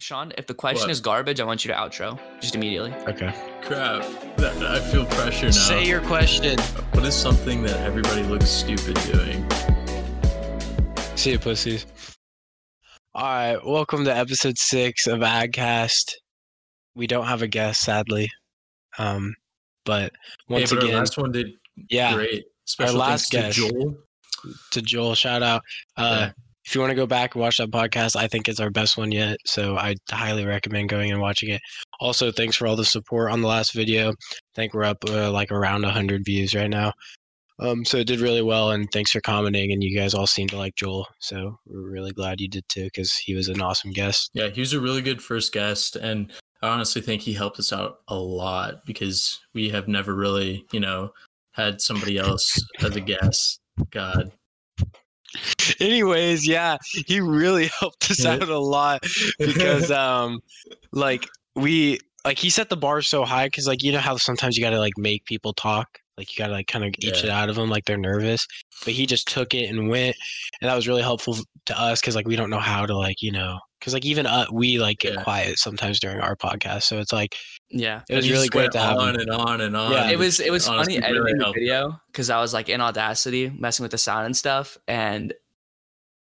Sean, if the question What? is garbage, I want you to outro just immediately. Okay. Crap. I feel pressure now. Say your question. What is something that everybody looks stupid doing? See you, pussies. All right, welcome to episode six of Agcast. We don't have a guest, sadly. Um, but once hey, but again, our last one did yeah, great. Special last thanks guest. to Joel. to Joel, shout out. Uh, Yeah. If you want to go back and watch that podcast, I think it's our best one yet. So I highly recommend going and watching it. Also, thanks for all the support on the last video. I think we're up uh, like around 100 views right now. Um, so it did really well, and thanks for commenting. And you guys all seem to like Joel, so we're really glad you did too, because he was an awesome guest. Yeah, he was a really good first guest, and I honestly think he helped us out a lot because we have never really, you know, had somebody else as a guest. God, Anyways, yeah, he really helped us out a lot because um like we like he set the bar so high because like you know how sometimes you gotta like make people talk like you gotta like kind of each it out of them like they're nervous but he just took it and went and that was really helpful to us because like we don't know how to like you know because like even uh, we like get Yeah. quiet sometimes during our podcast so it's like Yeah. it was And really great went to have on him. and on and on. Yeah. it was it was honestly funny really editing the helped. video because I was like in Audacity messing with the sound and stuff, and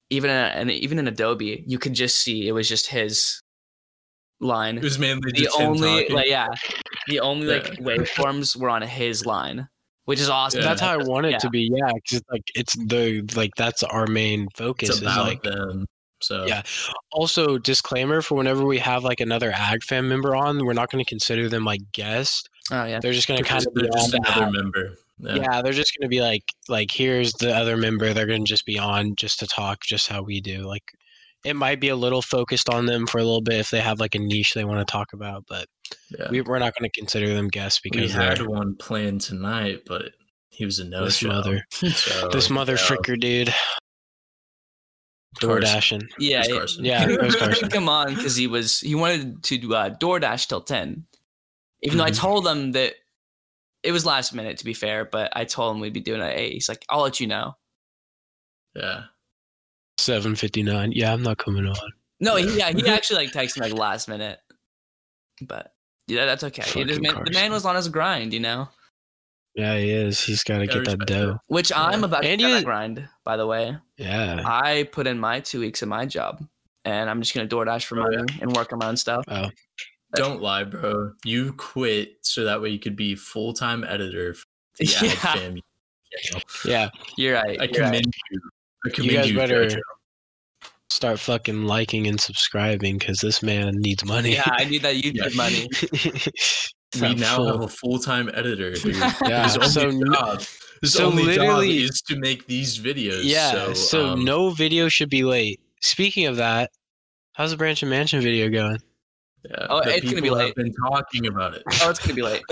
even in, and even in Adobe, you could just see it was just his line. It was mainly the just only talking. like yeah, the only like waveforms were on his line, which is awesome. Yeah. that's how I want it Yeah. to be yeah because like it's the like that's our main focus it's is about like them. So Yeah. Also, disclaimer for whenever we have like another ag fan member on, we're not going to consider them like guests. Oh yeah, They're just going to kind of be they're on just another app. member. Yeah. Yeah. they're just going to be like like here's the other member. They're going to just be on just to talk, just how we do. Like it might be a little focused on them for a little bit if they have like a niche they want to talk about, but yeah. we, we're not going to consider them guests because We had one planned tonight, but he was a no this show. mother, So, this mother yeah, fricker dude, door Carson. dashing. yeah, It's yeah. It took on because he was he wanted to uh, DoorDash till ten, even though I Mhm. told him that it was last minute. To be fair, but I told him we'd be doing it at eight. He's like, "I'll let you know." Yeah. Seven fifty nine. Yeah, I'm not coming on. No, he, Yeah. yeah, he actually like texted me like last minute, but yeah, that's okay. He just, man, the man was on his grind, you know, Yeah, he is. He's got to get that dough. which I'm Yeah. about to And get he that was- grind. By the way, Yeah. I put in my two weeks of my job, and I'm just gonna DoorDash for Oh, money yeah. and work on my own stuff. Oh. Don't lie, bro. You quit so that way you could be full time editor for the Yeah. Ag Fam channel. Yeah. You're right. I you're right. commend you. I commend guys you, better- Jojo. Start fucking liking and subscribing because this man needs money. Yeah, I need that YouTube Yeah. money. We That now fool. have a full time editor. Dude. Yeah, His only so n- job, his so only job literally- is to make these videos. yeah. So, So, um, no video should be late. Speaking of that, how's the Branson Mansion video going? yeah, Oh, it's gonna be people late. Have been talking about it. oh, it's gonna be late.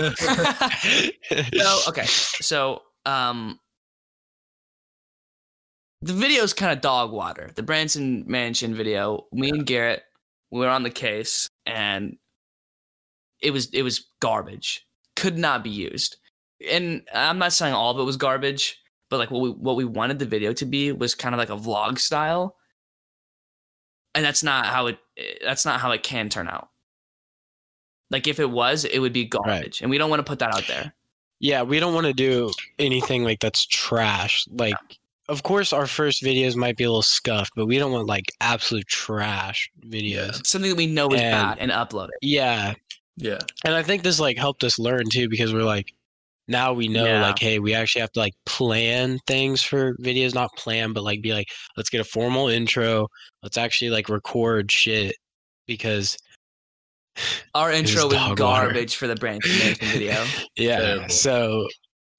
so okay, so um, the video's kind of dog water. The Branson Mansion video. Me and Garrett we were on the case, and it was it was garbage. Could not be used. And I'm not saying all of it was garbage, but like what we what we wanted the video to be was kind of like a vlog style, and that's not how it that's not how it can turn out. Like if it was, it would be garbage, and we don't want to put that out there. yeah, we don't want to do anything like that's trash. Like, of course, our first videos might be a little scuffed, but we don't want like absolute trash videos. Something that we know is And- bad and upload it. Yeah, Yeah, and I think this like helped us learn too because we're like now we know Yeah. like hey we actually have to like plan things for videos not plan but like be like let's get a formal intro let's actually like record shit because Our intro was was dog water. garbage for the brand video. yeah so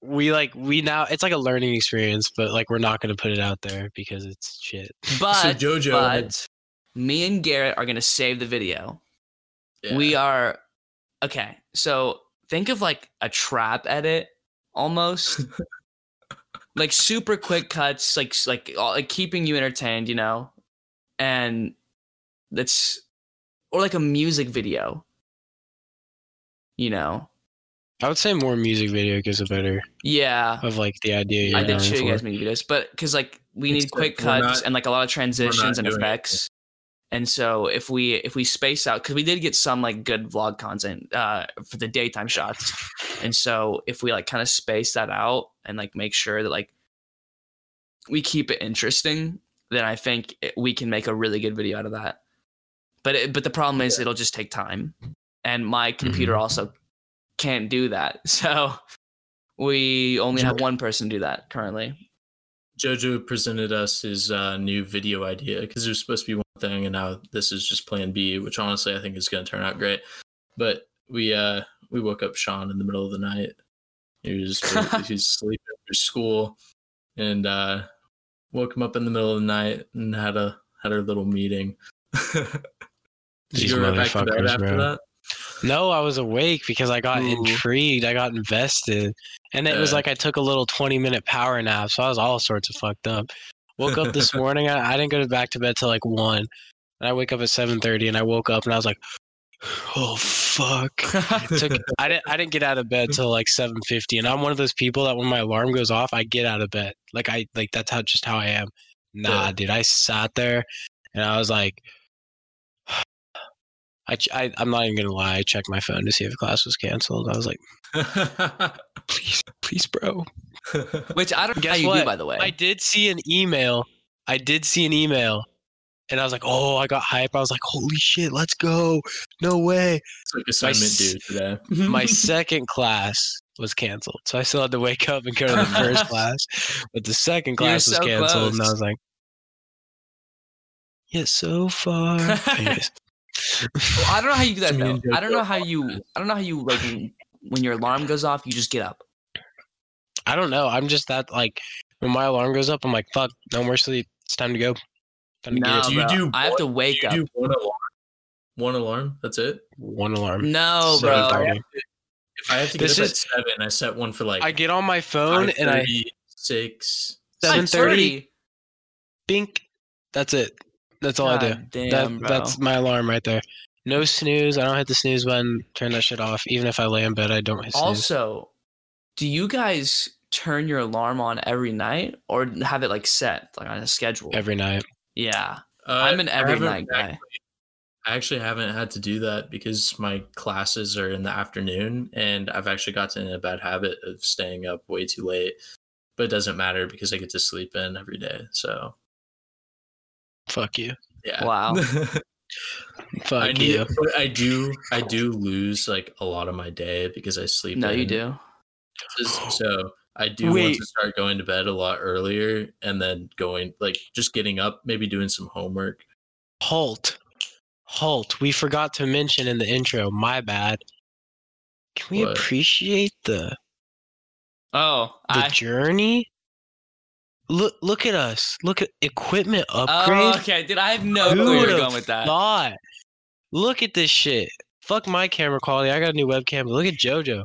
we like we now it's like a learning experience but like we're not going to put it out there because it's shit But so Jojo, but me and Garrett are gonna save the video. yeah, We are okay. So think of like a trap edit almost. like super quick cuts, like like all- like keeping you entertained, you know, and that's or like a music video. You know, i would say more music video gives a better yeah. of like the idea you're I did going show you for. guys music videos, but because like we need Except quick we're cuts not- and like a lot of transitions and doing effects, And so if we if we space out because we did get some like good vlog content uh, for the daytime shots, and so if we like kind of space that out and like make sure that like we keep it interesting, then I think it, we can make a really good video out of that. But it, but the problem is it'll just take time, and my computer also can't do that. So we only have one person do that currently. Jojo presented us his uh, new video idea because there's supposed to be one thing, and now this is just Plan B, which honestly I think is going to turn out great. But we uh we woke up Sean in the middle of the night. He was he's sleeping after school, and uh woke him up in the middle of the night and had a had our little meeting. Did you go right back to bed after bro. that? No, I was awake because I got Ooh. intrigued. I got invested. And it was like I took a little 20 minute power nap. So I was all sorts of fucked up. Woke up this morning. I, I didn't go to back to bed till like 1. And I wake up at 7.30 and I woke up and I was like, oh, fuck. Took, I, didn't, I didn't get out of bed till like 7.50. And I'm one of those people that when my alarm goes off, I get out of bed. Like, I like that's how just how I am. Nah, Yeah. dude. I sat there and I was like, I, ch- I, I'm not even gonna lie. I checked my phone to see if class was canceled. I was like, please, please, bro. Which I don't know how Guess you do, what? by the way. I did see an email. I did see an email, and I was like, oh, I got hype. I was like, holy shit, let's go! No way. it's like assignment s- due today. My second class was canceled, so I still had to wake up and go to the first class. But the second You're class was so canceled, and I was like, yeah, so far. Anyways. Well, I don't know how you do that though. I don't know how you. I don't know how you like when- when your alarm goes off, you just get up. I don't know. I'm just that like when my alarm goes up, I'm like, fuck, no more sleep. It's time to go. Time to No, get Do you bro. do I have to wake you up. do one alarm? One alarm? That's it? one alarm. No, So bro. if I have to, if I have to get This up is- at seven, I set one for like I get on my phone and I 5:30, six. seven thirty. 5:30? bink. That's it. That's all I do. Damn, That, bro. that's my alarm right there. No snooze. I don't hit the snooze button. Turn that shit off. Even if I lay in bed, I don't hit snooze. Also, do you guys turn your alarm on every night or have it like set like on a schedule? every night. yeah, Uh, I'm an every haven't night guy. I actually haven't had to do that because my classes are in the afternoon, and I've actually gotten in a bad habit of staying up way too late. But it doesn't matter because I get to sleep in every day. So Fuck you. yeah. Wow. Fuck I need, you. I do, I do lose like a lot of my day because I sleep. No, you do. So I do want to start going to bed a lot earlier, and then going like just getting up, maybe doing some homework. Halt. Halt. We forgot to mention in the intro. My bad. Can we What? appreciate the Oh, the I. journey? Look look at us. Look at equipment Oh, okay. Did I have no Who clue you were would've going with that? Thought. Look at this shit. Fuck my camera quality. I got a new webcam. But look at JoJo.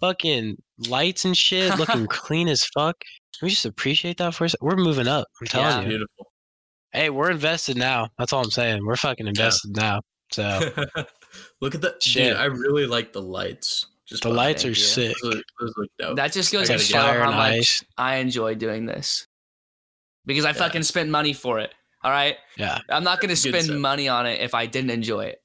Fucking lights and shit looking clean as fuck. Can we just appreciate that for a sec? We're moving up. I'm telling Yeah. you. Beautiful. Hey, we're invested now. That's all I'm saying. We're fucking invested now. So Look at that, Shit. dude! I really like the lights. Just the lights are you. sick. Those look, those look dope. That just goes to gotta show how much. I enjoy doing this. Because I Yeah. fucking spent money for it. All right. Yeah. I'm not gonna spend money on it if I didn't enjoy it.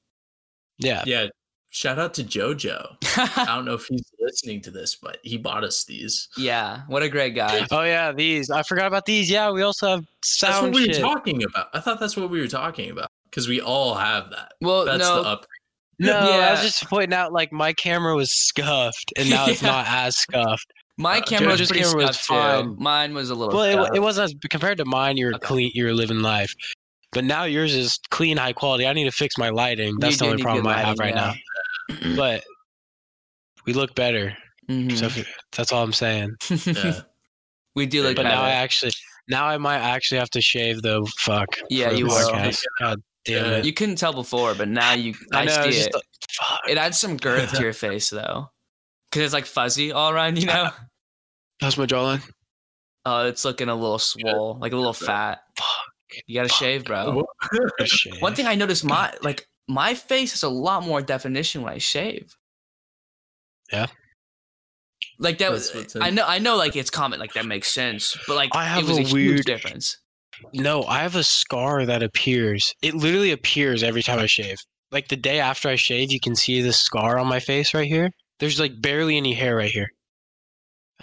Yeah. yeah. Shout out to JoJo. I don't know if he's listening to this, but he bought us these. yeah. What a great guy. Oh yeah, these. I forgot about these. Yeah, we also have sound. That's what sound we were talking about. I thought that's what we were talking about because we all have that. Well, That's no. The up. No, I was just pointing out like my camera was scuffed, and now it's Yeah. not as scuffed. My Uh, camera was Jojo's pretty camera was scuffed too. fine. Mine was a little. Well, it, it wasn't as compared to mine. You're Okay. clean. You're living life, but now yours is clean, high quality. I need to fix my lighting. You That's the only problem good I have right lighting, now. But we look better. Mhm. So if- that's all I'm saying. Yeah. we do look But now I actually, now I might actually have to shave the Fuck. Yeah, you will. podcast. God damn Yeah. it. You couldn't tell before, but now you. I, I know. see it's just it. a- fuck. It adds some girth to your face though, because it's like fuzzy all around. You know. How's my jawline? Oh, it's looking a little swole, like a little fat. Fuck. You gotta shave, bro. Good. One thing I noticed, my like my face has a lot more definition when I shave. Yeah. Like that was, I know. I know. Like it's common. Like that makes sense. But like I have it was a a, huge weird- difference. No, I have a scar that appears. It literally appears every time I shave. Like the day after I shave, you can see the scar on my face right here. There's like barely any hair right here.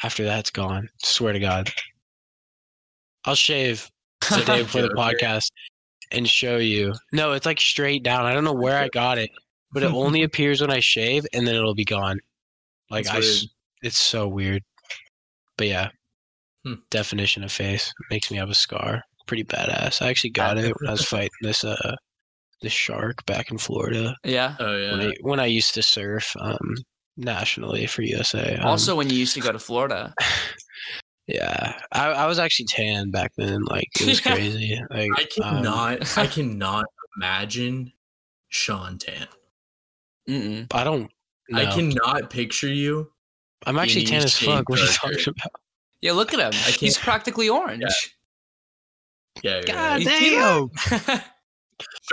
After that's gone. Swear to God. I'll shave the day before the podcast and show you. No, it's like straight down. I don't know where I got it, but it only appears when I shave and then it'll be gone. Like I, it's so weird. But yeah, Hmm. definition of face makes me have a scar. Pretty badass. I actually got it when I was fighting this uh this shark back in Florida Yeah. Oh when yeah. I when I used to surf um nationally for USA. Um, Also, when you used to go to Florida. yeah, I, I was actually tan back then. Like it was Yeah. crazy. Like, I um, cannot. I cannot imagine Sean Tan. Mm-mm. I don't. I cannot picture you. I'm actually tan as shade fuck. What are you talking about? Yeah, look at him. He's practically orange. Yeah. You're God right. Damn.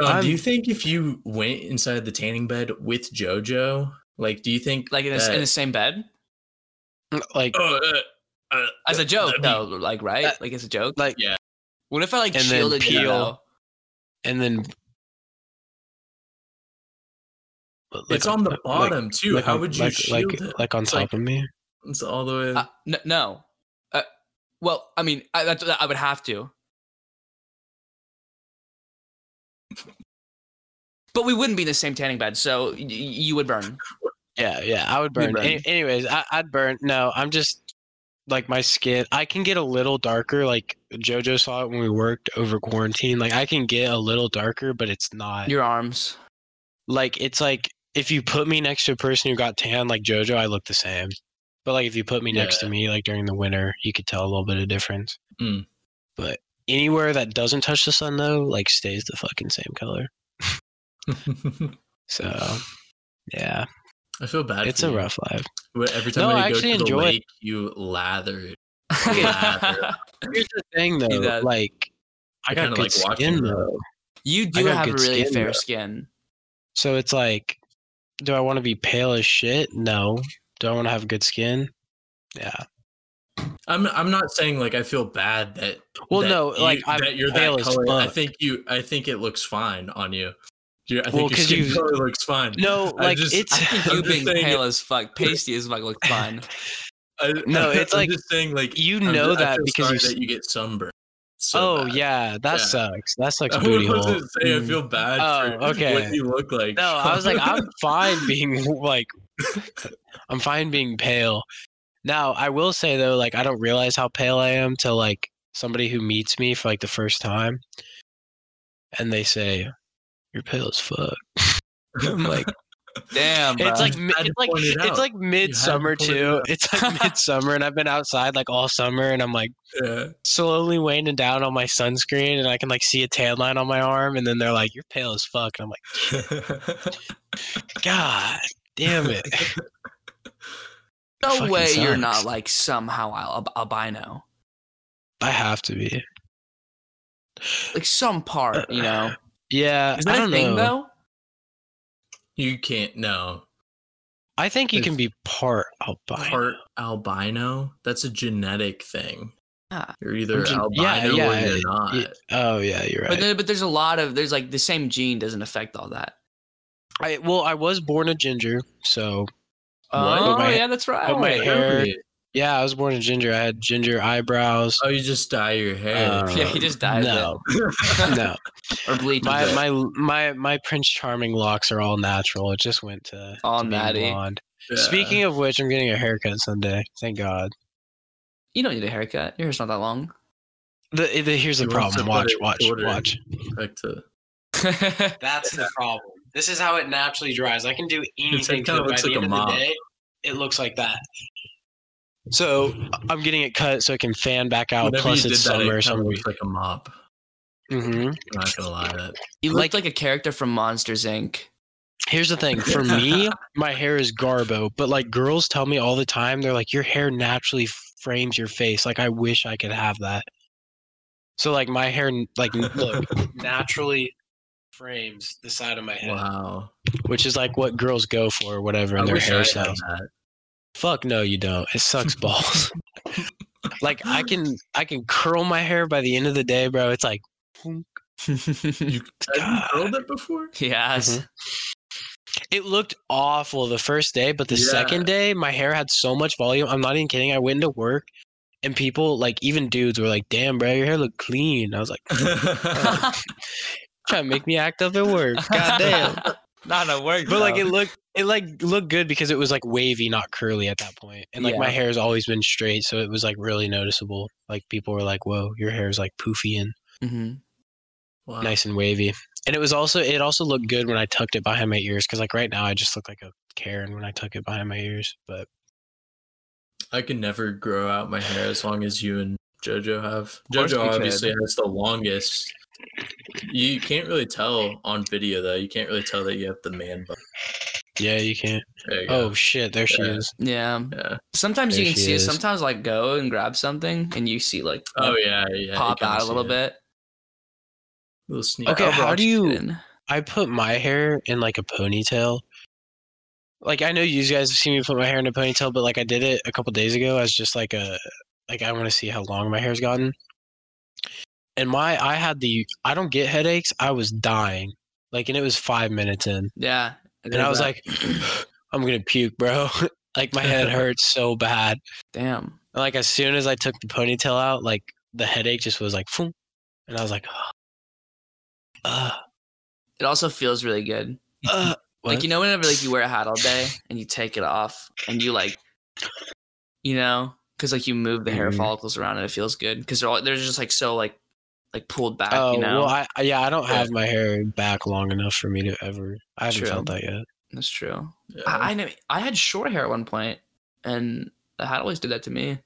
Sean, do you think if you went inside the tanning bed with JoJo, like, do you think like in, the that- in the same bed Like Oh, uh, uh, as a joke, that'd be- though. Like right, Uh, like it's a joke. like yeah. What if I like And then shielded you? peel- though? and then. It's on the bottom too. How would you like, shield like, it? like on It's top like- of me? It's all the way. Uh, n- no. Uh, well, I mean, I, that's, I would have to. But we wouldn't be in the same tanning bed, so y- y- you would burn. Yeah, yeah, I would burn. burn. Any- anyways, I, I'd burn. No, I'm just like my skin. I can get a little darker. Like JoJo saw it when we worked over quarantine. Like I can get a little darker, but it's not Your arms. like it's like if you put me next to a person who got tan like JoJo, I look the same. But like if you put me next to me like during the winter, you could tell a little bit of difference. Mm. But anywhere that doesn't touch the sun though, like stays the fucking same color. So yeah, I feel bad. it's for a you. rough life. Wh- Every time No, I I go actually to the enjoy it. lake, you lather it. Lather. Here's the thing He though, does. like I I got kinda good like watching skin though. you do have a really skin, fair though. skin. So it's like, do I want to be pale as shit? No. Do I want to have good skin? Yeah. I'm I'm not saying like I feel bad that Well, that no, you- like, I'm that you're pale that color. I think you I think it looks fine on you. You- I think Well, your 'cause skin you- color looks fine. No, I like just- it's I think I'm you just being saying pale as fuck, pasty as fuck, looks fine. I, No, it's I'm like, just saying like you I'm know ju- that because you. that you get sunburned. so oh bad. yeah, that Yeah. sucks. That sucks I booty hole. saying I Mm. feel bad Oh, for okay. what you look like. No, I was like, I'm fine being like, I'm fine being pale. Now, I will say though, like, I don't realize how pale I am till like somebody who meets me for like the first time, and they say, "You're pale as fuck." I'm like, Damn, it's like You mi- had to it's like it it's like midsummer point too. out. It's like midsummer, and I've been outside like all summer, and I'm like yeah. slowly waning down on my sunscreen, and I can like see a tan line on my arm, and then they're like, "You're pale as fuck," and I'm like, God damn it. No fucking way you're not like somehow al- albino. I have to be. Like some part, uh, you know. Yeah, Is that a don't thing know. though? you can't no. I think you It's can be part albino. Part albino. That's a genetic thing. Ah. Yeah. You're either gen- albino yeah, or you're not. Yeah, Oh yeah, you're But right. then, but there's a lot of there's like the same gene doesn't affect all that. I well, I was born a ginger, so Oh my- yeah, that's right. but my hair- yeah, I was born a ginger. I had ginger eyebrows. Oh, you just dye your hair. Uh, Yeah, he just died. No, no. or bleach. My it. my my my Prince Charming locks are all natural. It just went to, All to being natty. blonde. Yeah. Speaking of which, I'm getting a haircut Sunday. Thank God. You don't need a haircut. Your hair's not that long. The, the here's the He problem. Watch, watch, watch. back to That's the problem. This is how it naturally dries. I can do anything kinda to it. By looks the like end a of the mop. day, it looks like that. So I'm getting it cut so it can fan back out. Whenever Plus it's did that, summer, it so kinda looks like a mop. Mm-hmm. I'm not gonna lie. That you look Like- like, a character from Monsters Inc. Here's the thing. For me, my hair is garbo, but like girls tell me all the time, they're like, your hair naturally frames your face. Like I wish I could have that. So like my hair, like look, naturally frames the side of my head, wow. which is like what girls go for, or whatever, I in their I had hairstyles. Fuck no, you don't. It sucks balls. like I can I can curl my hair by the end of the day, bro. It's like You, have you curled it before? yes. Mhm. it looked awful the first day, but the Yeah. second day my hair had so much volume. I'm not even kidding. I went into work and people like even dudes were like, "Damn, bro, your hair look clean." I was like, trying to make me act up at work. God damn. Not a work. But like it looked it like looked good because it was like wavy, not curly at that point. And like my Yeah. hair has always been straight, so it was like really noticeable. Like people were like, "Whoa, your hair is like poofy and Mhm. Wow. nice and wavy." And it was also it also looked good when I tucked it behind my ears because like right now I just look like a Karen when I tuck it behind my ears. But I can never grow out my hair as long as you and JoJo have. course JoJo you obviously has the longest. You can't really tell on video though. You can't really tell that you have the man bun. yeah, you can't. There you go. Oh shit, there she Yeah. is. Yeah. yeah. Sometimes you can she see it. is. Sometimes like go and grab something and you see like Oh yeah, yeah. pop out a little it. bit. Little sneak. Okay, how do you- in. I put my hair in like a ponytail. Like I know you guys have seen me put my hair in a ponytail, but like I did it a couple days ago as just like a like I want to see how long my hair's gotten. And my I had the I don't get headaches. I was dying. Like and it was five minutes in. Yeah. And I was like, I'm gonna puke, bro. like my head hurts so bad. damn. And like as soon as I took the ponytail out, like the headache just was like Phoom. and I was like, uh, It also feels really good. uh, Like you know, whenever like you wear a hat all day and you take it off and you like, you know, because like you move the hair Mhm. follicles around and it feels good because they're all, they're just like so like like pulled back. Oh you know, well, I I- yeah, I don't have my hair back long enough for me to ever. I haven't True. felt that yet. that's true. Yeah. I, I know I had short hair at one point and the hat always did that to me.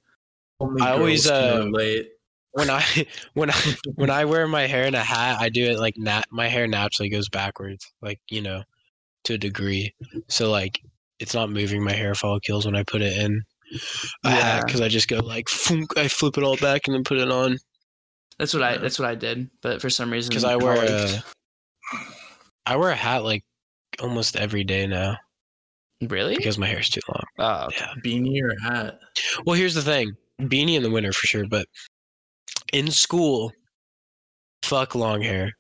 Only I always, uh, relate. When I when I when I wear my hair in a hat, I do it like nat. My hair naturally goes backwards, like you know, to a degree. So like, it's not moving my hair follicles when I put it in a hat Yeah. because I just go like, funk, I flip it all back and then put it on. That's what I that's what I did. But for some reason, Because I wear a, I wear a hat like almost every day now really. because my hair's too long. Oh, okay. Yeah. Beanie or hat? Well, here's the thing: beanie in the winter for sure, but in school, fuck long hair.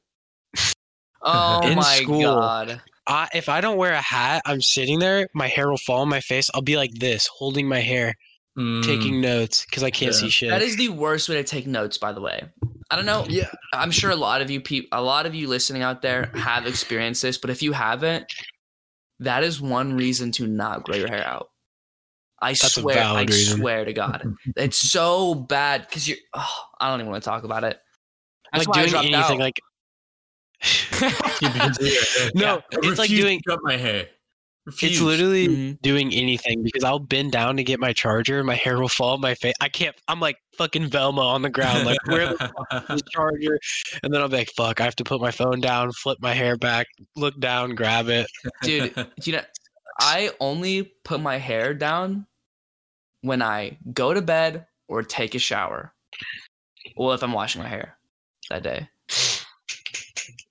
oh In my school. god. I, if I don't wear a hat, I'm sitting there, my hair will fall on my face. I'll be like this, holding my hair, Mm, taking notes because I can't Yeah. see shit. That is the worst way to take notes, by the way. I don't know. yeah. I'm sure a lot of you people, a lot of you listening out there have experienced this, but if you haven't, that is one reason to not grow your hair out. I That's a swear, I reason. swear to God, it's so bad because you're. Oh, I don't even want to talk about it. That's like why I doing dropped anything out. like You can do it. no, I it's like doing to cut my hair. Refuse. it's literally Mhm. doing anything because I'll bend down to get my charger, and my hair will fall on my face. I can't. I'm like fucking Velma on the ground, like where the fuck is the charger? And then I'll be like, fuck, I have to put my phone down, flip my hair back, look down, grab it. Dude, you know, I only put my hair down when I go to bed or take a shower. Well, if I'm washing my hair that day.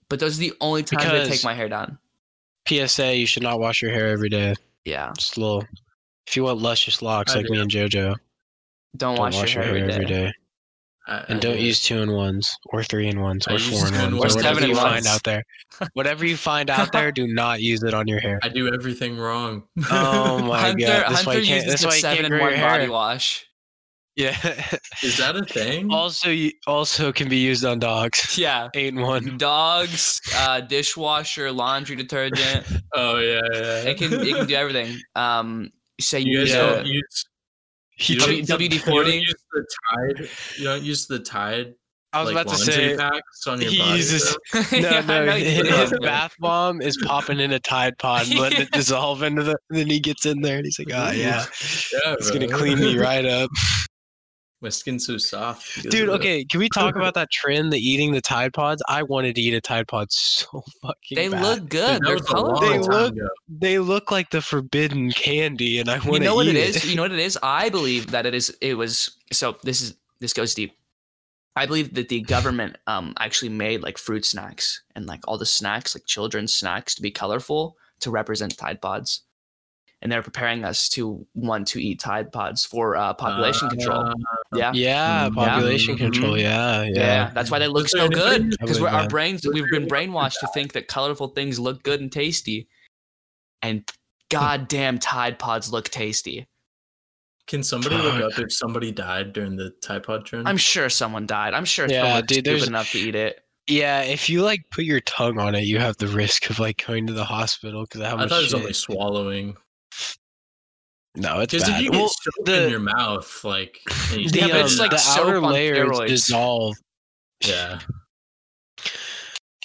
But those are the only times I take my hair down. PSA: You should not wash your hair every day. Yeah. Just a little. If you want luscious locks I like me and JoJo, Don't, don't wash, your, hair, every day. I- I And don't do. use two in ones or three in ones or use four in ones, ones. or Or whatever you in find out there. Whatever you find out there, do not use it on your hair. I do everything wrong. Oh my Hunter, god! That's why Hunter you can't. uses That's why you seven can't in grow one your body wash. Yeah. Is that a thing? also, you, also can be used on dogs. Yeah. Eight in one. Dogs, uh, dishwasher, laundry detergent. oh yeah, yeah. It can it can do everything. Um say You you guys use Yeah. don't use you don't, WD-40? You don't use the tide. You don't use the tide. I was like about to say. packs on your he body. uses- though? No, Yeah, no, know his, his bath bomb is popping in a Tide Pod and letting it dissolve into the. And then he gets in there and he's like, "Ah, yeah, Yeah, it's gonna clean me right up." My skin's so soft. Dude, okay, can we talk about that trend, the eating the Tide Pods? I wanted to eat a Tide Pod so fucking They bad. look good. Dude, They're was a long colorful. They look- ago. They look like the forbidden candy, and I want to you know what eat it is you know what it is i believe that it is it was so this is this goes deep i believe that the government um actually made like fruit snacks and like all the snacks like children's snacks to be colorful to represent tide pods and they're preparing us to want to eat tide pods for uh, population control Uh, Yeah. Yeah, Mhm. population Mhm. control. Yeah, Yeah, yeah. that's why they look so good. Because our brains, we've been brainwashed to think that colorful things look good and tasty, and goddamn Tide Pods look tasty. Can somebody look up if somebody died during the Tide Pod trend? I'm sure someone died. I'm sure Yeah, someone was dude, there's- enough to eat it. Yeah, if you like put your tongue on it, you have the risk of like going to the hospital because how I much thought it was shit. only swallowing. No, it's Because if you get Well, soap the- in your mouth, like you the, Yeah, but it's like the outer on layers steroids. dissolve. yeah.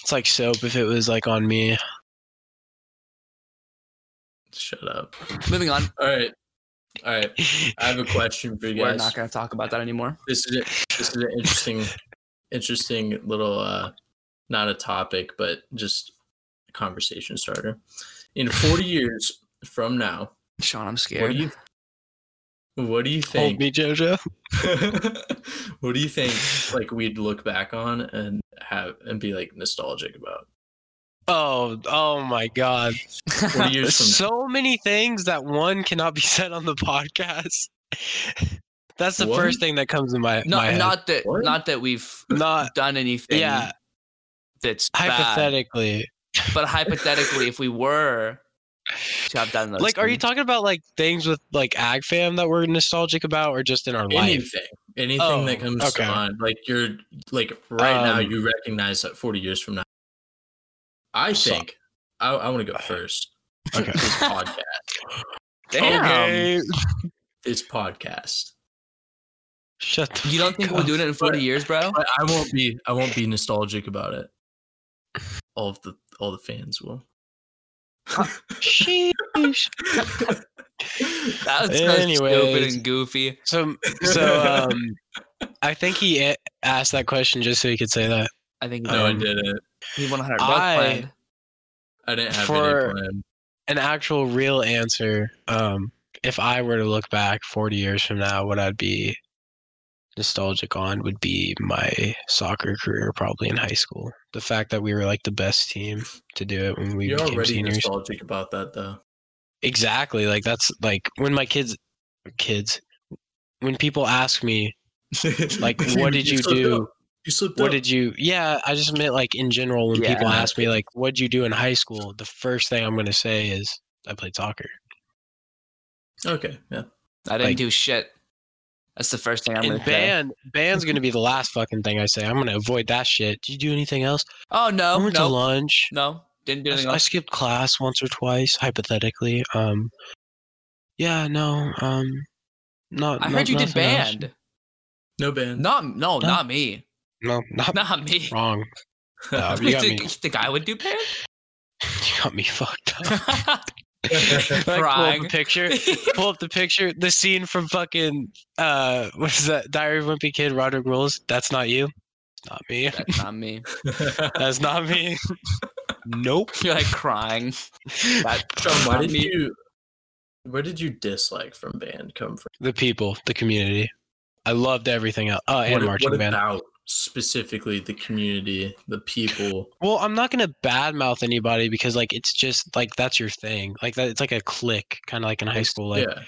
It's like soap if it was like on me. Shut up. Moving on. All right, all right. I have a question for you We're not going to talk about that anymore. this is a, this is an interesting interesting little uh not a topic but just a conversation starter in 40 years from now Sean, I'm what scared. do you what do you think? Hold think me, JoJo. what do you think like we'd look back on and have and be like nostalgic about Oh, oh my God! 40 years So many things that one cannot be said on the podcast. That's the What? first thing that comes in my no, my head. not that What? not that we've Not done anything yeah. that's bad, Hypothetically, but hypothetically, if we were to have done those like, are you talking about like things with like AgFam that we're nostalgic about, or just in our life? anything anything that Oh, comes okay. to mind like you're like right now Um, you recognize that 40 years from now i So- think i, I want to go first Okay. this podcast Damn. Okay. this podcast Shut the You don't think we'll do it in 40 years, bro? i won't be i won't be nostalgic about it all of the all the fans will Sheesh. That was so stupid Anyways. and goofy. So, so um, I think he a- asked that question just so he could say that. I think no i Um, didn't he 100 I- planned. i didn't have for- any plan An actual real answer. Um, if I were to look back 40 years from now, what I'd be nostalgic on would be my soccer career, probably in high school. The fact that we were like the best team to do it when we you're became already seniors. nostalgic about that though Exactly. Like that's like when my kids, kids, when people ask me Like, what did you slipped do? up. you slipped what up. did you yeah i just meant like in general when people Yeah. ask me like what did you do in high school the first thing i'm going to say is i played soccer okay yeah I didn't like- do shit. That's the first thing I'm and gonna say. band band's going to be the last fucking thing i say i'm going to avoid that shit did you do anything else Oh i no, went to no, lunch no, didn't do I, anything I else. skipped class once or twice hypothetically um yeah no um not I not- heard you did nothing else. band. no band Not no, not me. no not Not me. wrong No, You you got think, me you think I would do band? you got me fucked up Like, pull up Crying. the picture pull up the picture, the scene from fucking uh what is that? Diary of Wimpy Kid, Rodrick Rules. That's not you. Not me. That's not me. That's not me. nope. You're like crying. That, Sean, why did me. you where did you dislike from band come from? The people, the community. I loved everything else. Oh, and what, marching what band. about specifically the community, the people? Well, I'm not gonna badmouth anybody because like it's just like that's your thing. Like that it's like a clique, kind of like in high school. Like yeah.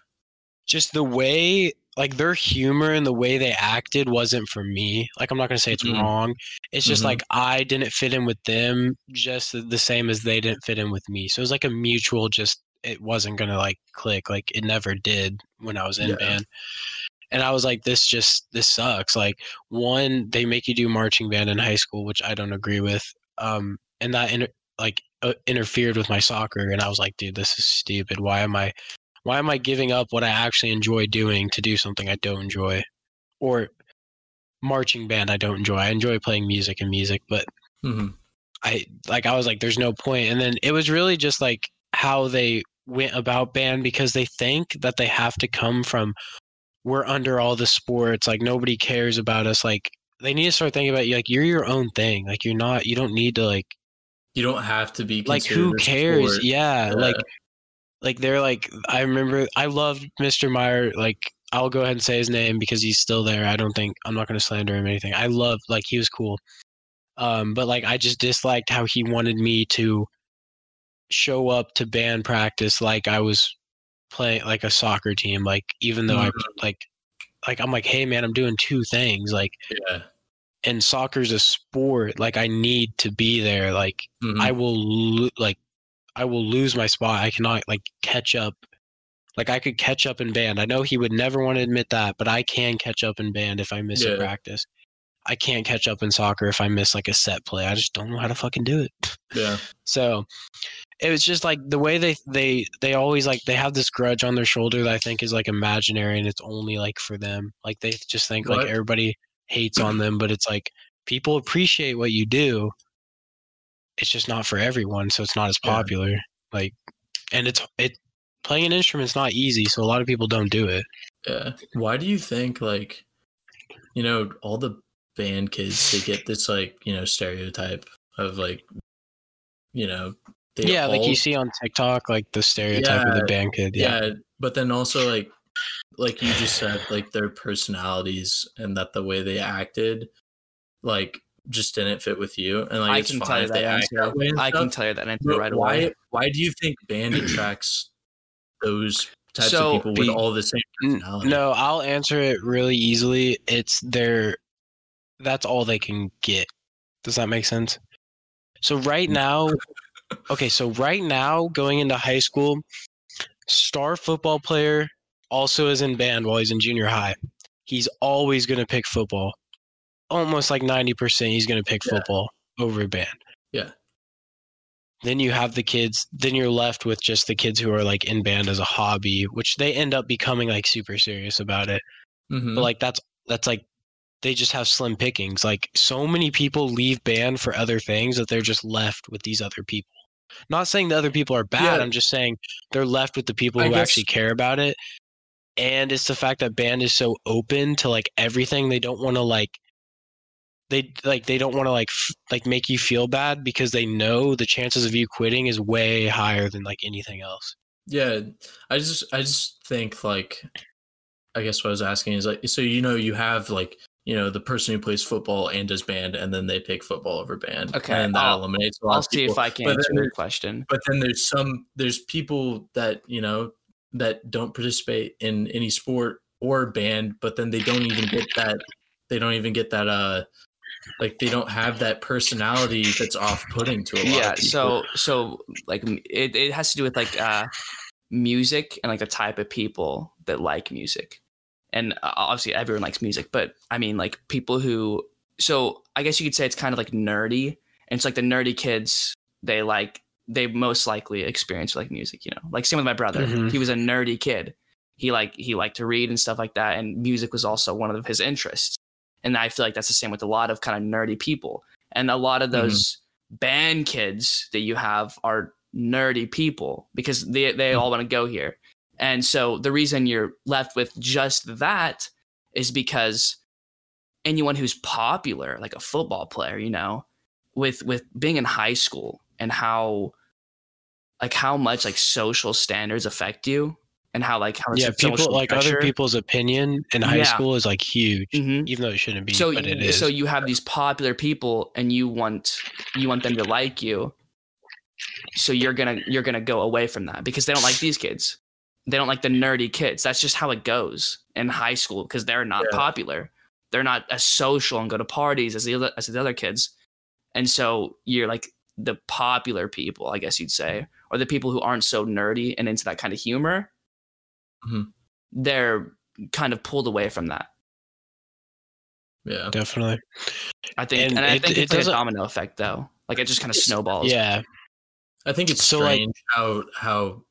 just the way like their humor and the way they acted wasn't for me. Like I'm not gonna say it's Mhm. wrong. It's just Mhm. like I didn't fit in with them just the same as they didn't fit in with me. So it was like a mutual just it wasn't gonna like click. Like it never did when I was in Yeah. band. And I was like, this just this sucks. Like one, they make you do marching band in high school, which I don't agree with. Um, and that inter- like uh, interfered with my soccer, and I was like, dude, this is stupid. Why am I, why am I giving up what I actually enjoy doing to do something I don't enjoy, or marching band I don't enjoy. I enjoy playing music and music, but hmm I like I was like, there's no point. And then it was really just like how they went about band because they think that they have to come from we're under all the sports, like nobody cares about us. Like they need to start thinking about you like you're your own thing. Like you're not you don't need to like You don't have to be like who cares? Yeah, Yeah. Like like they're like I remember I loved Mr. Meyer, like I'll go ahead and say his name because he's still there. I don't think I'm not gonna slander him or anything. I loved like he was cool. Um, but like I just disliked how he wanted me to show up to band practice like I was playing like a soccer team. Like even though I Mhm. like like I'm like, hey man, I'm doing two things. Like Yeah. and soccer's a sport. Like I need to be there. Like Mhm. I will lo- like I will lose my spot. I cannot like catch up. Like I could catch up in band. I know he would never want to admit that, but I can catch up in band if I miss Yeah. a practice. I can't catch up in soccer if I miss like a set play. I just don't know how to fucking do it. yeah. So it was just like the way they they they always like they have this grudge on their shoulder that I think is like imaginary and it's only like for them. Like they just think What? like everybody hates on them, but it's like people appreciate what you do. It's just not for everyone, so it's not as Yeah. popular. Like and it's it playing an instrument's not easy, so a lot of people don't do it. Yeah. Why do you think like you know all the band kids they get this like you know stereotype of like you know they yeah, like you see on TikTok, like the stereotype of the band kid. Yeah. yeah but then also like like you just said like their personalities and that the way they acted like just didn't fit with you and like I can tell you that they act answer. that way I can tell you that answer but right why away. why do you think band attracts those types So, of people with be- all the same personality No, I'll answer it really easily. It's their that's all they can get. Does that make sense? So right mm. now, okay, so right now going into high school, star football player also is in band while he's in junior high. He's always going to pick football. Almost like 90% he's going to pick Yeah. football over band. Yeah. Then you have the kids, then you're left with just the kids who are like in band as a hobby, which they end up becoming like super serious about it Mhm. but like that's that's like they just have slim pickings like so many people leave band for other things that they're just left with these other people not saying the other people are bad Yeah. i'm just saying they're left with the people I who guess- actually care about it and it's the fact that band is so open to like everything they don't want to like they like they don't want to like f- like make you feel bad because they know the chances of you quitting is way higher than like anything else Yeah, I just I just think like I guess what I was asking is like so you know you have like you know the person who plays football and does band and then they pick football over band. Okay, and that I'll- eliminates a lot I'll of see if I can But answer your question. But then there's some there's people that you know that don't participate in any sport or band, but then they don't even get that they don't even get that uh like they don't have that personality that's off putting to a lot yeah so so like it, it has to do with like uh music and like the type of people that like music and uh, obviously everyone likes music but i mean like people who so i guess you could say it's kind of like nerdy and it's like the nerdy kids they like they most likely experience like music you know? Like same with my brother. Mhm. he was a nerdy kid. He like he liked to read and stuff like that and music was also one of his interests. And i feel like that's the same with a lot of kind of nerdy people. And a lot of Mhm. those band kids that you have are nerdy people because they they all want to go here and so the reason you're left with just that is because anyone who's popular like a football player you know with with being in high school and how like how much like social standards affect you and how like how yeah people like other people's opinion in high Yeah. school is like huge Mhm. even though it shouldn't be so but it is so you have these popular people and you want you want them to like you so you're gonna you're gonna go away from that because they don't like these kids they don't like the nerdy kids that's just how it goes in high school because they're not Yeah. popular they're not as social and go to parties as the other as the other kids and so you're like the popular people i guess you'd say or the people who aren't so nerdy and into that kind of humor Mhm. they're kind of pulled away from that yeah. definitely I think, And and, I it- think it it's like a doesn't- domino effect, though. Like it just kind of snowballs. yeah I think it's So, like- how how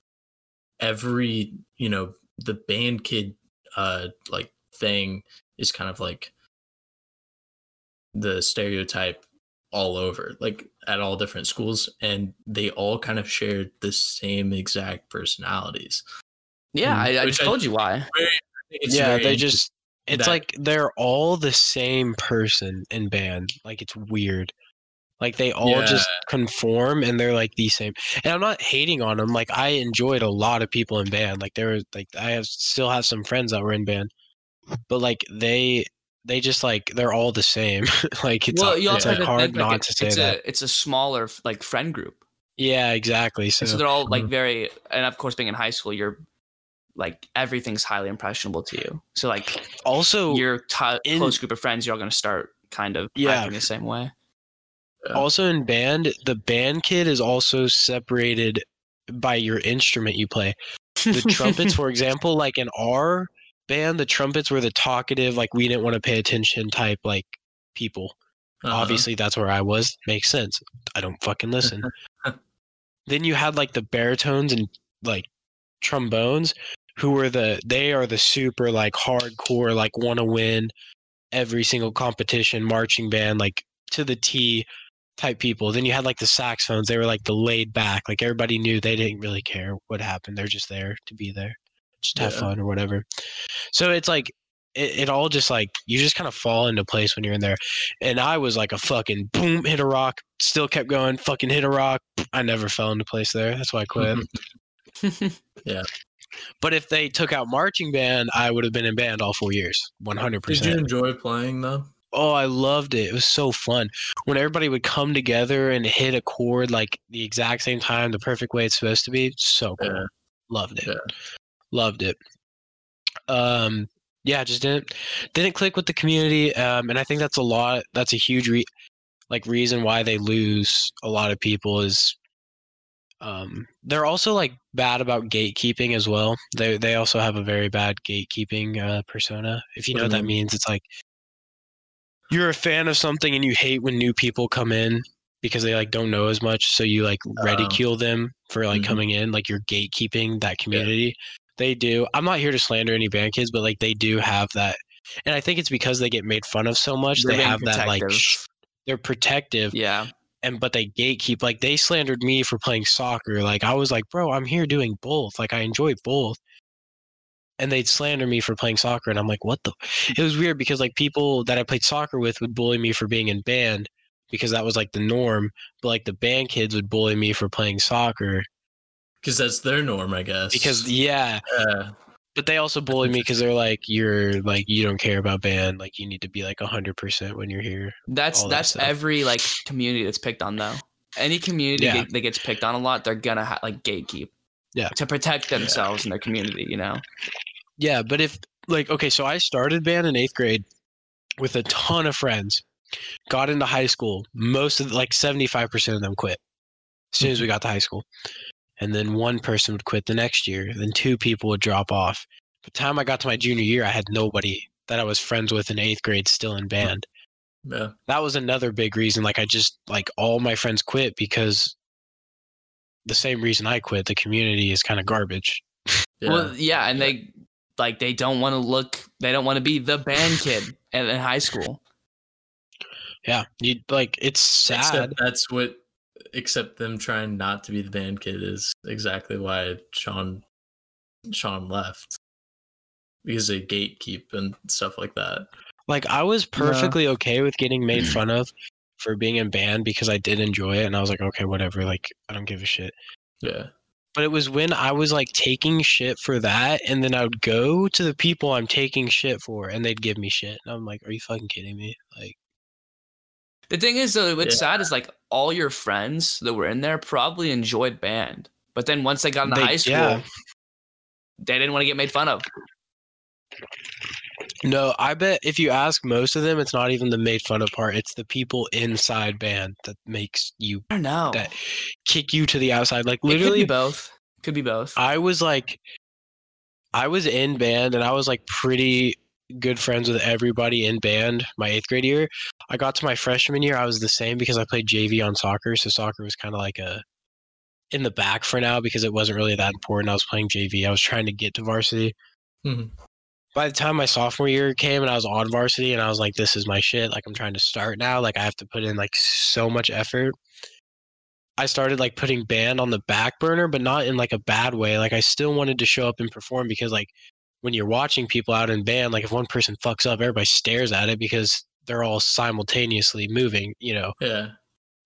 every you know the band kid uh like thing is kind of like the stereotype all over like at all different schools and they all kind of shared the same exact personalities yeah. I, I Which just I- told you why. It's yeah they just it's that- like they're all the same person in band like it's weird like they all just conform and they're like the same and i'm not hating on them like i enjoyed a lot of people in band like there were like i have still have some friends that were in band but like they they just like they're all the same like it's, well, you it's also like hard think, not it- to say it's that A, it's a smaller like friend group, yeah exactly so, so they're all like Mhm. very. And of course, being in high school, you're like everything's highly impressionable to you. So like Also, your ti in- close group of friends, you're all gonna start kind of Yeah. acting the same way. Also in band, the band kid is also separated by your instrument you play. The trumpets, for example, like in our band, the trumpets were the talkative, like we didn't want to pay attention type, like people. Uh-huh. Obviously, that's where I was. Makes sense. I don't fucking listen. then you had like the baritones and like trombones, who were the they are the super like hardcore, like want to win every single competition, marching band, like to the T type people. Then you had like the saxophones. They were like the laid back, like everybody knew they didn't really care what happened. They're just there to be there, just have Yeah. fun or whatever. So it's like it, it all just like you just kind of fall into place when you're in there. And I was like a fucking boom, hit a rock, still kept going, fucking hit a rock. I never fell into place there. That's why I quit. Yeah. But if they took out marching band, I would have been in band all four years, 100%. Did you enjoy playing though? Oh, I loved it. It was so fun. When everybody would come together and hit a chord like the exact same time, the perfect way it's supposed to be, so cool. Yeah. Loved it. Yeah. Loved it. Um yeah, just didn't didn't click with the community um and I think that's a lot that's a huge re- like reason why they lose a lot of people is um they're also like bad about gatekeeping as well. They they also have a very bad gatekeeping uh persona. If you know what that means, it's like you're a fan of something and you hate when new people come in because they like don't know as much so you like Oh. ridicule them for like Mhm. coming in like you're gatekeeping that community. They do. I'm not here to slander any band kids but like they do have that and i think it's because they get made fun of so much They're they have that like sh- they're protective yeah. and but they gatekeep. Like they slandered me for playing soccer. Like i was like bro i'm here doing both. Like i enjoy both and they'd slander me for playing soccer and i'm like what the it was weird because like people that i played soccer with would bully me for being in band because that was like the norm but like the band kids would bully me for playing soccer Because that's their norm, I guess. because yeah yeah, but they also bully me because they're like you're like you don't care about band like you need to be like 100% when you're here That's all that that's stuff. every like community that's picked on though. Any community Yeah. that gets picked on a lot, they're gonna ha- like gatekeep. Yeah. To protect themselves and their community, you know. Yeah, but if like okay, so I started band in eighth grade with a ton of friends. Got into high school. Most of like seventy five percent of them quit as soon as we mm-hmm. got to high school, and then one person would quit the next year. Then two people would drop off. By the time I got to my junior year, I had nobody that I was friends with in eighth grade still in band. yeah. That was another big reason. Like I just like all my friends quit because the same reason I quit. The community is kind of garbage. yeah. Well, yeah, and they like they don't want to look. They don't want to be the band kid in, in high school. Yeah, you like it's sad. Except that's what. Except them trying not to be the band kid is exactly why Sean, Sean left. Because they gatekeep and stuff like that. Like I was perfectly okay with getting made fun of for being in band because I did enjoy it and I was like, okay, whatever, like I don't give a shit. Yeah. But it was when I was like taking shit for that and then I would go to the people I'm taking shit for and they'd give me shit. And I'm like, are you fucking kidding me? Like The thing is, though, what's Yeah. sad is like all your friends that were in there probably enjoyed band, but then once they got into They- high school, yeah. they didn't want to get made fun of. No, I bet if you ask most of them, it's not even the made fun of part. It's the people inside band that makes you I don't know. That- kick you to the outside. Like literally both. Could be both. I was like, I was in band and I was like pretty good friends with everybody in band my eighth grade year. I got to my freshman year, I was the same because I played JV on soccer. So soccer was kind of like a in the back for now because it wasn't really that important. I was playing JV. I was trying to get to varsity. Mhm. By the time my sophomore year came and I was on varsity and I was like, this is my shit. Like I'm trying to start now. Like I have to put in like so much effort. I started like putting band on the back burner, but not in like a bad way. Like I still wanted to show up and perform because like when you're watching people out in band, like if one person fucks up, everybody stares at it because they're all simultaneously moving, you know. Yeah.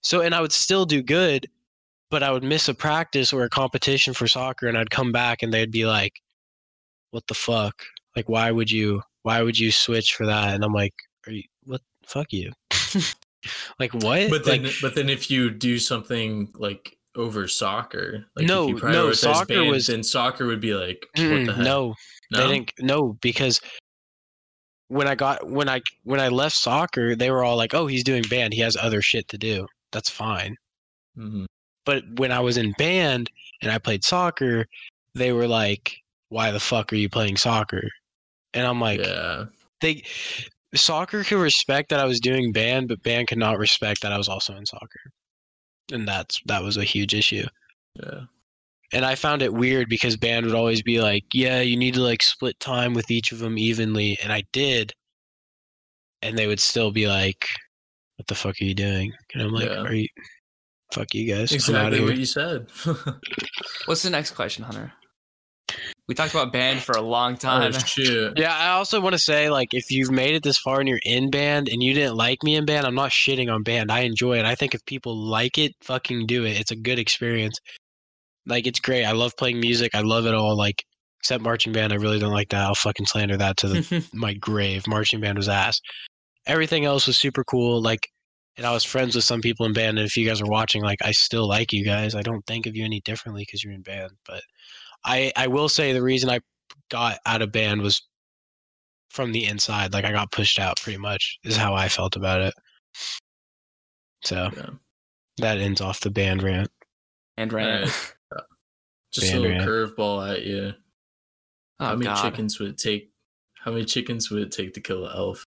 So and I would still do good, but I would miss a practice or a competition for soccer and I'd come back and they'd be like, What the fuck? Like why would you why would you switch for that? And I'm like, Are you what fuck you? like what? But then, like but then, if you do something like over soccer. Like No, if you no, prioritize soccer band, was- then soccer would be like what Mm-mm, the heck? no, no, they didn't. No, because when I got when I when I left soccer, they were all like, "Oh, he's doing band. He has other shit to do. That's fine." Mhm. But when I was in band and I played soccer, they were like, "Why the fuck are you playing soccer?" And I'm like, yeah, they soccer could respect that I was doing band, but band could not respect that I was also in soccer. And that's that was a huge issue. yeah. And I found it weird because band would always be like, "Yeah, you need to like split time with each of them evenly," and I did. And they would still be like, "What the fuck are you doing?" And I'm like, Yeah. "Are you? Fuck you guys. Exactly what you said. What's the next question, Hunter? We talked about band for a long oh time. shit! Yeah, I also want to say, like, if you've made it this far and you're in band and you didn't like me in band, I'm not shitting on band. I enjoy it. I think if people like it, fucking do it. It's a good experience. Like, it's great. I love playing music. I love it all. Like, except marching band, I really don't like that. I'll fucking slander that to the, my grave. Marching band was ass. Everything else was super cool. Like, and I was friends with some people in band. And if you guys are watching, like, I still like you guys. I don't think of you any differently because you're in band. But I, I will say the reason I got out of band was from the inside. Like I got pushed out pretty much is how I felt about it. So Yeah. that ends off the band rant. and ran. Alright. Just Band a little curveball at you. Oh, how many God. chickens would it take? How many chickens would it take to kill an elf?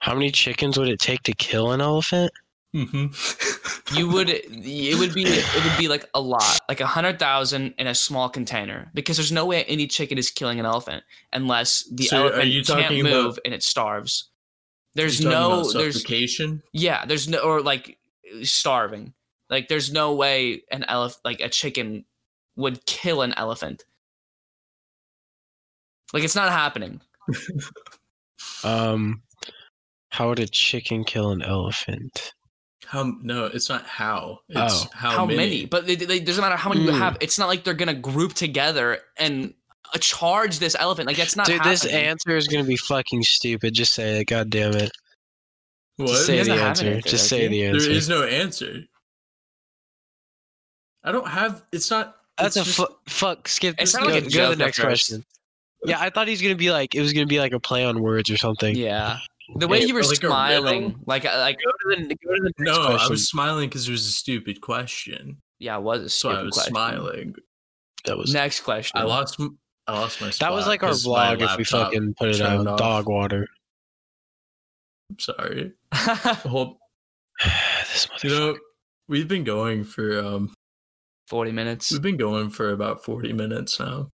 How many chickens would it take to kill an elephant? Mm-hmm. You would it would be it would be like a lot, like a hundred thousand in a small container, because there's no way any chicken is killing an elephant unless the So elephant you can't talking move about- and it starves. There's no there's suffocation. yeah there's no or like starving. Like there's no way an elephant like a chicken would kill an elephant. Like it's not happening. Um, how would a chicken kill an elephant? How? No, it's not how. It's Oh. how, how many. many? But it, it doesn't matter how many you Mm. have. It's not like they're gonna group together and uh, charge this elephant. Like that's not. Dude, this answer is gonna be fucking stupid. Just say it. God damn it. What? Just say doesn't the an answer. answer, Just does say the answer. There is no answer. I don't have. It's not. That's it's a just- fu- fuck. Skip. It's Go, like a go to the next first. question. Yeah, I thought he's gonna be like it was gonna be like a play on words or something. Yeah. The way you were like smiling, like uh, like Go to the go to the next No, I was smiling because it was a stupid question. yeah, it was a stupid So I was question. smiling. That was Next question. I lost. m- I lost my. that was like our vlog if we fucking put it on dog water. I'm sorry. Hold. this You know, we've been going for um, Forty minutes. we've been going for about forty minutes now.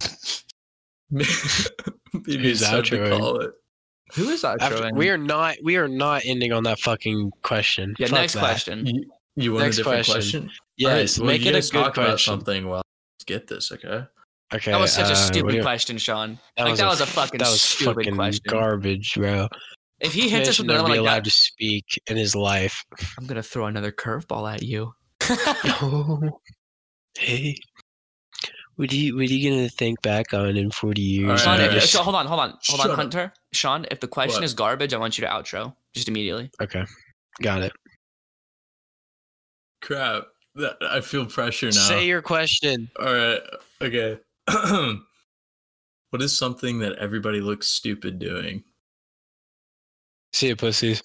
Maybe Who's it's time to call it. Who is that? After, we are not we are not ending on that fucking question. Yeah. Fuck next that. question. You, you want Next a different question. question? Yes, Alright, well, make you it a good talk about question. something. Well, let's get this, okay? Okay, That was such uh, a stupid you- question, Sean. That like was that was a fucking that was stupid fucking question. garbage, bro. If he hits us with never another be one like allowed that, to speak in his life. I'm gonna throw another curveball at you. Oh, hey, what are you what are you gonna think back on in forty years? Sean, Alright, if, so hold on, hold on, hold on, Shut up. Hunter. Sean, if the question What? is garbage, I want you to outro just immediately. Okay, got it. Crap. I feel pressure now. Say your question. All right. Okay. what is something that everybody looks stupid doing? See you, pussies.